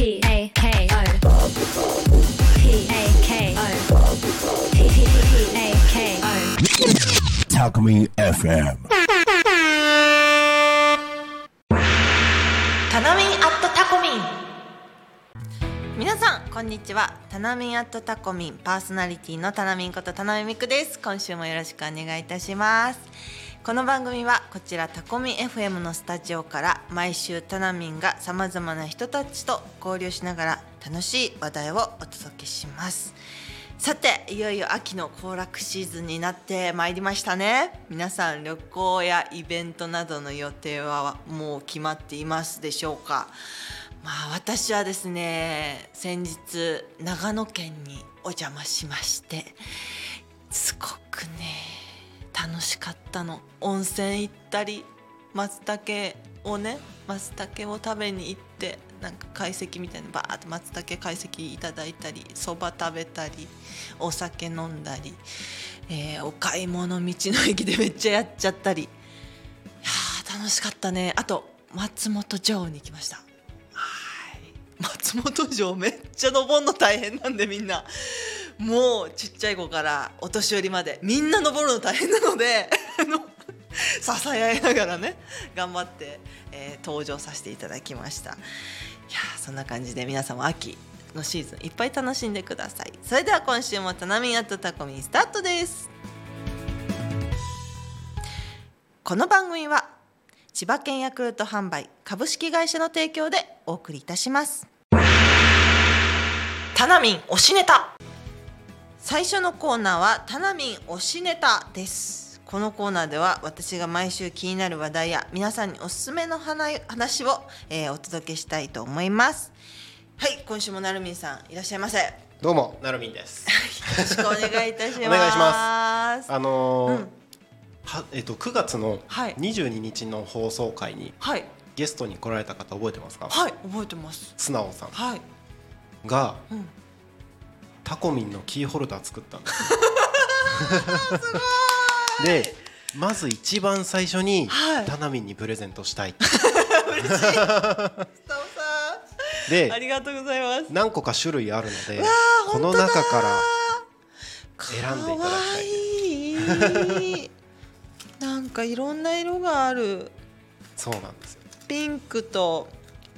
P A K O P A K O P A K O Talk Me FM. タナミンアットタコミン。皆さんこんにちは。タナミンアットタコミン。パーソナリティのタナミンことタナミミクです。今週もよろしくお願いいたします。この番組はこちらタコミ FM のスタジオから毎週タナミンがさまざまな人たちと交流しながら楽しい話題をお届けします。さていよいよ秋の行楽シーズンになってまいりましたね。皆さん旅行やイベントなどの予定はもう決まっていますでしょうか。まあ私はですね先日長野県にお邪魔しましてすごくね楽しかったの。温泉行ったり松茸をね松茸を食べに行ってなんか懐石みたいなバーって松茸懐石いただいたりそば食べたりお酒飲んだり、えーお買い物道の駅でめっちゃやっちゃったり。いや楽しかったね。あと松本城に行きました。はい。松本城めっちゃ登るの大変なんでみんな。もうちっちゃい子からお年寄りまでみんな登るの大変なのであの 支え合いながらね頑張って、えー登場させていただきました。いやそんな感じで皆さんも秋のシーズンいっぱい楽しんでください。それでは今週も「タナミンアットタコミン」スタートです。この番組は千葉県ヤクルト販売株式会社の提供でお送りいたします。タナミン推しネタ。最初のコーナーはタナミン推しネタです。このコーナーでは私が毎週気になる話題や皆さんにおすすめの話話を、えーお届けしたいと思います。はい今週もなるみんさんいらっしゃいませ。よどうも。なるみんです。ろしくお願いいたします。お願いしまあのーうん。はえっと9月のはい。22日の放送回にはい。ゲストに来られた方覚えてますか？はい覚えてます。素直さんはい、がうん、タコミンのキーホルダー作ったんです。よ。でまず一番最初に、はい。タナミンにプレゼントしたい。スタオさんでありがとうございます。何個か種類あるのでこの中から選んでいただきたい。なんかいろんな色がある。そうなんですよ。ピンクと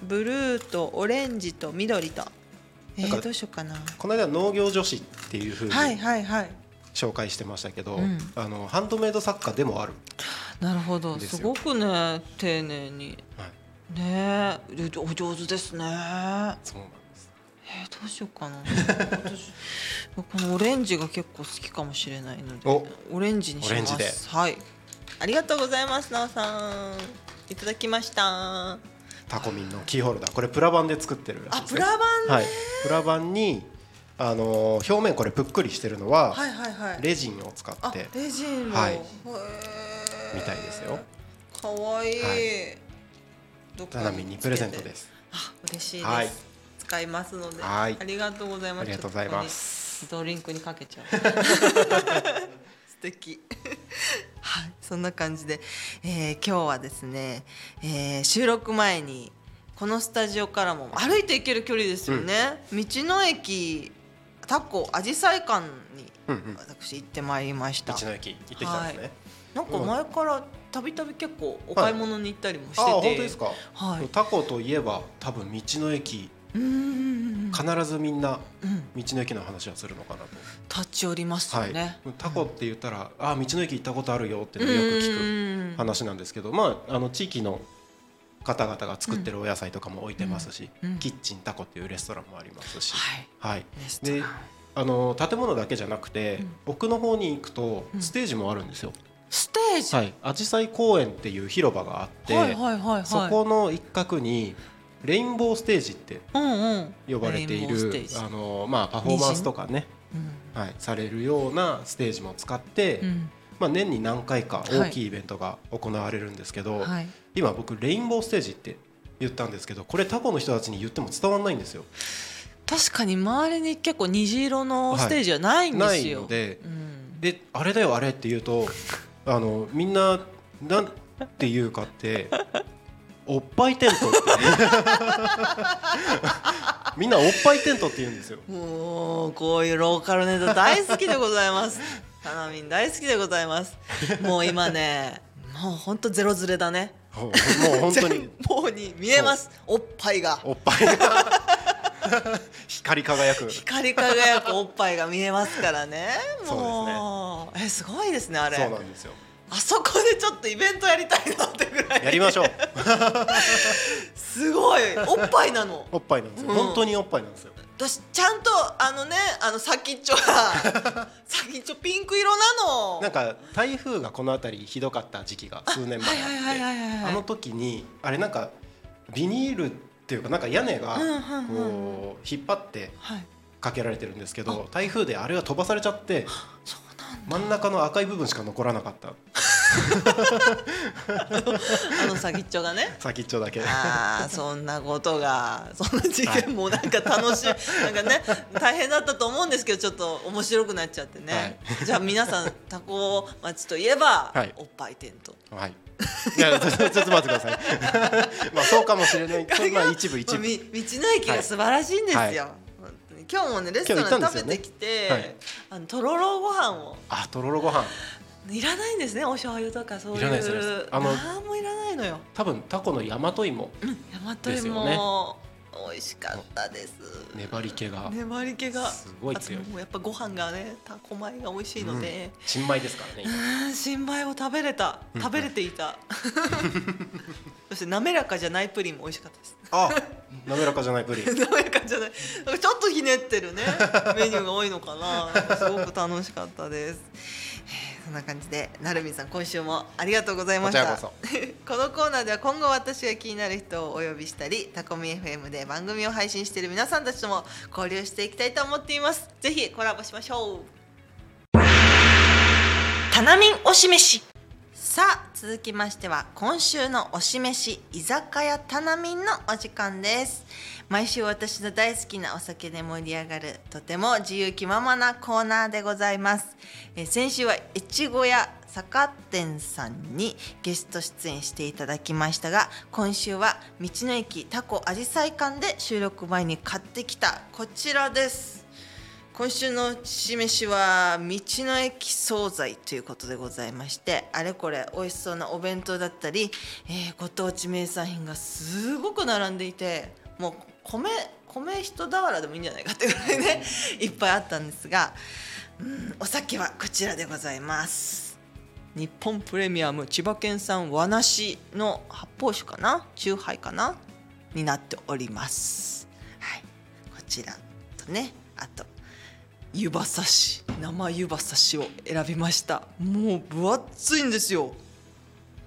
ブルーとオレンジと緑とえー、どうしようかな。この間農業女子っていう風にはいはいはい。紹介してましたけど、うん。あのハンドメイド作家でもある。なるほど。ですごくね丁寧に。はい、ねえ。お上手ですね。そうなんです。えー、どうしようかな。私 このオレンジが結構好きかもしれないのでおオレンジにします。はい。ありがとうございますなおさん。いただきましたタコミンのキーホルダー。これプラ板で作ってるらしいです、ね、あプラ板ね。はい。プラ板にあのー表面これぷっくりしてるのは、はいはいはい。レジンを使あって。レジンの、はい。みたいですよ。かわいい、はどこタナミンにプレゼントです。あ嬉しいです、はい。使いますので。はい。ありがとうございます。ありがとうございます。ドリンクにかけちゃう。素敵。はい そんな感じで、えー今日はですね、えー収録前にこのスタジオからも歩いて行ける距離ですよね、道の駅タコアジサイ館にうんうん。私行ってまいりました、道の駅行ってきたんですね、なんか前からたびたび結構お買い物に行ったりもしてて、ああ本当ですか、はい。タコといえば多分道の駅うんうんうん必ずみんなうん。道の駅の話はするのかなと、立ち寄りますよはい。ね、タコって言ったら、あ道の駅行ったことあるよってよく聞くく話なんですけど、まああの地域の方々が作ってるお野菜とかも置いてますし、うんうん。キッチンタコっていうレストランもありますし、はい。はい、であの建物だけじゃなくて、うん。奥の方に行くとうん。ステージもあるんですよ。ステージ、はい、アジサイ公園っていう広場があって、はいはいはいはい。そこの一角にレインボーステージって呼ばれているあの、まあ、パフォーマンスとかね、うん。はい、されるようなステージも使って、うん。まあ、年に何回かはい大きいイベントが行われるんですけど、はい。今僕レインボーステージって言ったんですけどこれタコの人たちに言っても伝わらないんですよ。確かに周りに結構虹色のステージはないんですよ、ないので。うん。であれだよあれって言うとあのみんななんて言うかっておっぱいテントって みんなおっぱいテントって言うんですよもうこういうローカルネタ大好きでございます。タナミン大好きでございます。もう今ね、もう本当ゼロズレだね。もう本当にもうに見えます。おっぱいがおっぱいが光り輝く光り輝くおっぱいが見えますからね。そうもうえすごいですねあれ。そうなんですよあそこでちょっとイベントやりたいなってぐらい。やりましょうすごいおっぱいなの。おっぱいなんですよ、うん本当におっぱいなんですよ私ちゃんとあのねあの先っちょが 先っちょピンク色なの。なんか台風がこの辺りひどかった時期が数年前あってあの時にあれなんかビニールっていうかなんか屋根がこう引っ張ってはい。かけられてるんですけど台風であれが飛ばされちゃって。真ん中の赤い部分しか残らなかった。あの先っちょがね。先っちょだけ。ああそんなことがそんな事件もなんか楽しい、なんかね大変だったと思うんですけどちょっと面白くなっちゃってね、じゃあ皆さんタコ町といえば、はい。おっぱいテントはい。いやちょっと待ってください。まあそうかもしれない。まあ一部一部。み道の駅が素晴らしいんですよ、今日もねレストラン食べてきて、はい。あのとろろご飯を。あとろろご飯。いらないんですねお醤油とかそういう。いらあの何もいらないのよ。多分タコの大和芋大和ですよ芋、美味しかったです。粘り気が。粘り気が。すごい強い。あともうやっぱご飯がねタコ米が美味しいので、新米ですからねうん、新米を食べれた。食べれていた。そして滑らかじゃないプリンも美味しかったです。あ滑らかじゃないプリン。滑らかじゃない。ちょっとひねってるね。メニューが多いのかな。すごく楽しかったです。えーそんな感じでなるみさん今週もありがとうございました。こちらこ このコーナーでは今後私が気になる人をお呼びしたりタコミ FM で番組を配信している皆さんたちとも交流していきたいと思っています。ぜひコラボしましょう。タナミン推し飯さあ続きましては今週の推し飯居酒屋タナミンのお時間です。毎週私の大好きなお酒で盛り上がるとても自由気ままなコーナーでございます、え先週は越後屋酒店さんにゲスト出演していただきましたが今週は道の駅タコあじさい館で収録前に買ってきたこちらです。今週のしめしは道の駅惣菜ということでございましてあれこれ美味しそうなお弁当だったり、えーご当地名産品がすごく並んでいてもう米米一俵でもいいんじゃないかってぐらいね いっぱいあったんですが、うん、お酒はこちらでございます。日本プレミアム千葉県産和梨の発泡酒かな？酎ハイかな？になっております。はいこちらとねあと湯葉刺し生湯葉刺しを選びました。もう分厚いんですよ。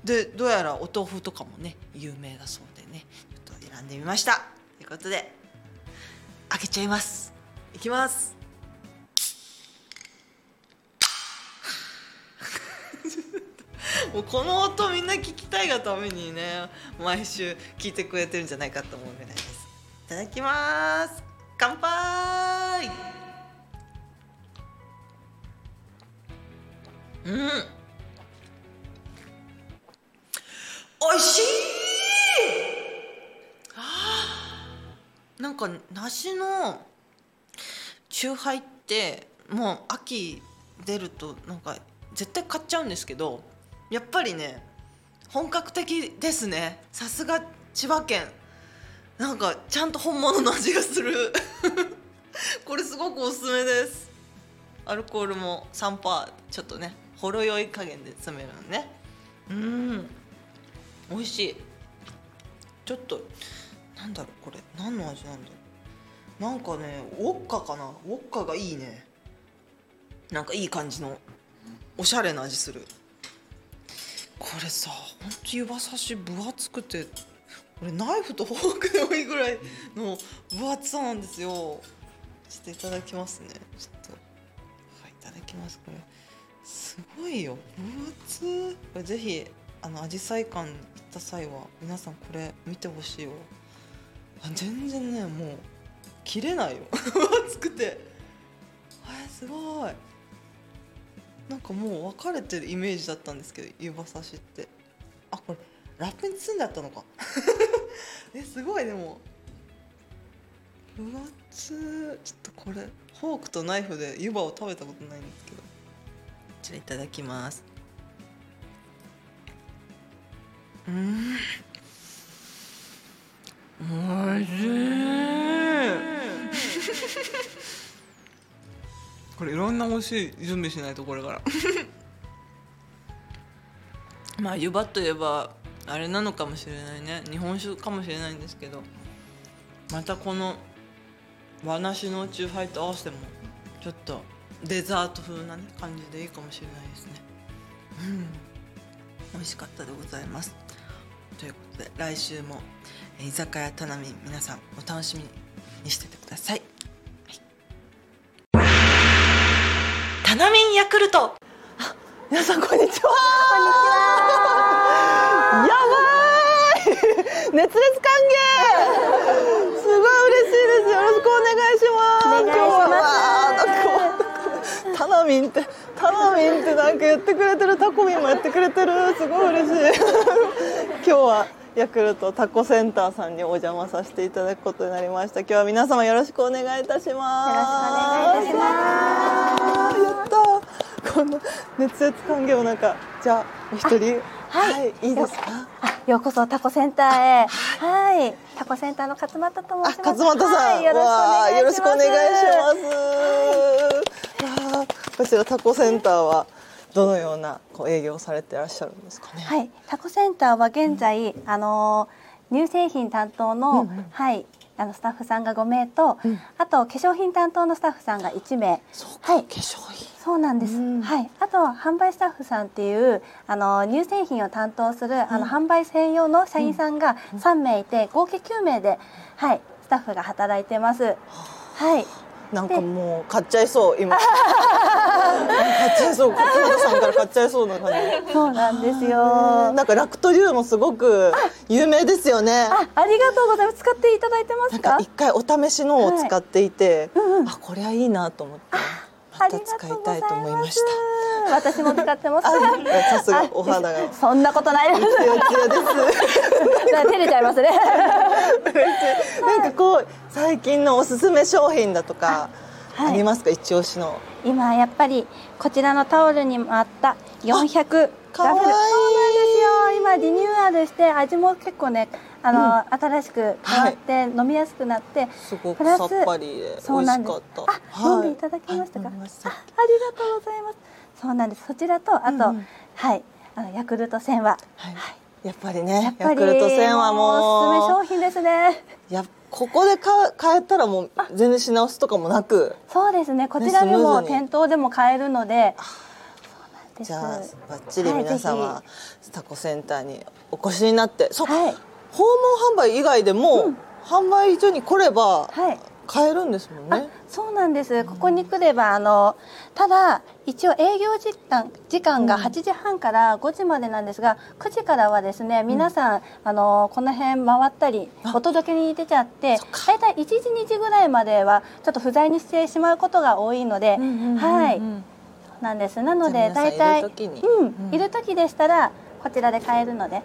でどうやらお豆腐とかもね有名だそうでね。ちょっと選んでみました。ということで開けちゃいます。いきます。もうこの音みんな聞きたいがためにね毎週聞いてくれてるんじゃないかと思うぐらいです。いただきます。乾杯うん。おいしい。あー。なんか梨のチューハイってもう秋出るとなんか絶対買っちゃうんですけどやっぱりね本格的ですね。さすが千葉県。なんかちゃんと本物の味がする。これすごくおすすめです。アルコールも3%ちょっとね。ほろ酔い加減で詰めるのね。うん。美味しい。ちょっとなんだろうこれ。何の味なんだろう。なんかねウォッカかな。ウォッカがいいね。なんかいい感じのおしゃれな味する。これさほんと湯葉刺し分厚くてこれナイフとフォークでもいいぐらいの分厚さなんですよ。ちょっといただきますね。ちょっと。はいいただきますこれ。すごいよ。分厚これぜひあの紫陽花館行った際は皆さんこれ見てほしいよ全然ねもう切れないよ。分厚くて。あすごい。なんかもう分かれてるイメージだったんですけど湯葉刺しって。あこれラップに包んであったのか。えすごいでも。分厚ちょっとこれフォークとナイフで湯葉を食べたことないんですけど。ちらいただきます。うんおいしい。これいろんな美味しい準備しないとこれから。まあ湯葉といえばあれなのかもしれないね。日本酒かもしれないんですけど。またこの和梨のチューハイと合わせてもちょっとデザート風な、ね、感じでいいかもしれないですね。うん。美味しかったでございます。ということで来週もえー居酒屋たなみん皆さんお楽しみにしててください、はい、たなみんヤクルト。皆さんこんにちは。やばい。熱烈なんかタナミンってタナミンってなんか言ってくれてるタコミンもやってくれてる。すごい嬉しい。今日はヤクルトタコセンターさんにお邪魔させていただくことになりました。今日は皆様よろしくお願いいたします。よろしくお願いいたします。やったこの熱烈歓迎の中じゃあお一人。はい。い、いですか？あようこそタコセンターへ。はい。タコセンターの勝俣と申します。あ勝俣さん、はい、よろしくお願いします。よろしくお願いします。こちらタコセンターはどのようなこう営業をされていらっしゃるんですかね？はい。タコセンターは現在、あのー乳製品担当の、はい。あのスタッフさんが5名と、あと化粧品担当のスタッフさんが1名。そうか、はい。化粧品。そうなんです、うん。はい、あと販売スタッフさんっていうあの乳製品を担当する、あの販売専用の社員さんが3名いて合計9名で、はい、スタッフが働いてます。はい、なんかもう買っちゃいそう今。買っちゃいそう勝俣さんから買っちゃいそうな感じ。そうなんですよ。なんかラクトリュウもすごく有名ですよね。あ、ありがとうございます。使っていただいてますか？一。回お試しのを使っていて、うんうんあこれはいいなと思ってまた使いたいと思いまました。す。私も使ってます。あさすがお肌があそんなことないです。照れちゃいますね。なんかこう最近のおすすめ商品だとかはいありますか、一押しの今やっぱりこちらのタオルにもあった400かわいいダブルそうなんですよ今リニューアルして味も結構ねあの、新しく変わって飲みやすくなって、すごくさっぱりで美味そうなんです。しかった。あ、飲んでいただきましたか、あありがとうございます。そうなんです。そちらとあと、うんうん。はい。あのヤクルト1000は。はい。やっぱりねやっぱりヤクルト1000はもう。おすすめも商品ですね。うやここでか買えたらもう全然品薄とかもなく。そうですね。こちらでも店頭でも買えるので。じゃあバッチリ皆様、はいぜタコセンターにお越しになって。そう、はい訪問販売以外でも、販売所に来ればはい。買えるんですもんね、あそうなんです。ここに来ればあのただ一応営業時間時間が8時半から5時までなんですが9時からはですね皆さん、あのこの辺回ったりあ。お届けに出ちゃって大体1時2時ぐらいまではちょっと不在にしてしまうことが多いので、うんうんうんうんはい。なんです。なので大体うん。うん。いる時でしたらこちらで買えるので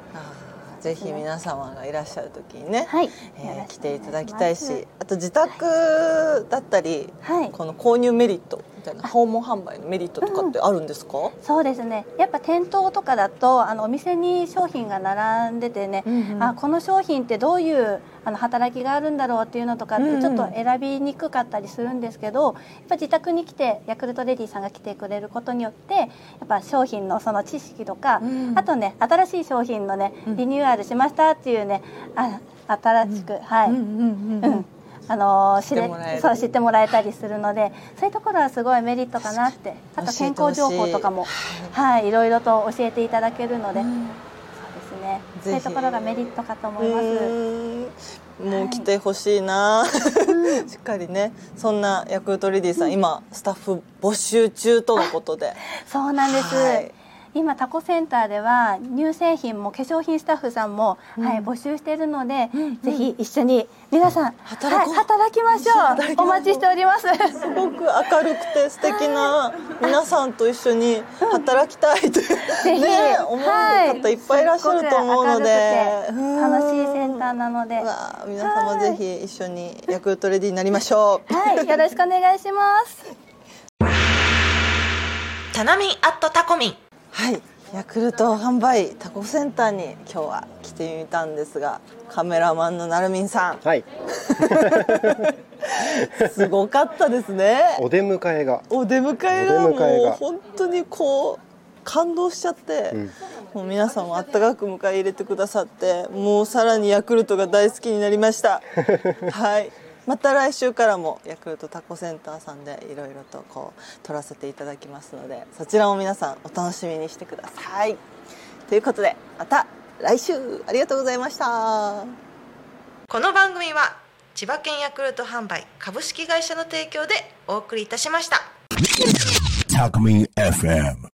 ぜひ皆様がいらっしゃる時にね、はい。えー来ていただきたいしあと自宅だったり、はい。この購入メリットみたいな訪問販売のメリットとかってあるんですか、そうですね。やっぱ店頭とかだとあのお店に商品が並んでてね、うんうん。あこの商品ってどういうあの働きがあるんだろうっていうのとかっうんうん。てちょっと選びにくかったりするんですけど、やっぱ自宅に来てヤクルトレディさんが来てくれることによってやっぱ商品のその知識とか、うん。あとね新しい商品のねリニューアルしましたっていうねあ新しく、はい、うんうんうん。うんあのー知れそう知ってもらえたりするのでそういうところはすごいメリットかなって。あと健康情報とかもはいいろいろと教えていただけるので、そうですね。そういうところがメリットかと思います。もう来てほしいな、しっかりね。そんなヤクルトレディさん、今スタッフ募集中とのことで。そうなんです、はい今タコセンターでは乳製品も化粧品スタッフさんも、はい募集しているので、ぜひ一緒に皆さん働こう。はい、働きましょ働きましょう。うお待ちしております。すごく明るくて素敵な 皆さんと一緒に働きたいという、ぜひ、ね思う方いっぱいいらっしゃると思うので、すっごく明るくて楽しいセンターなので。うわあ皆様ぜひ一緒にヤクルトレディになりましょう。はい。よろしくお願いします。タナミンアットタコミンはい、ヤクルト販売タコセンターに今日は来てみたんですが、カメラマンのなるみんさん、はい。すごかったですね。お出迎えが。お出迎えがもう本当にこう感動しちゃって、ん。もう皆さんもあったかく迎え入れてくださってもうさらにヤクルトが大好きになりました。はいまた来週からもヤクルトタコセンターさんでいろいろとこう撮らせていただきますのでそちらも皆さんお楽しみにしてください。ということでまた来週ありがとうございました。この番組は千葉県ヤクルト販売株式会社の提供でお送りいたしました.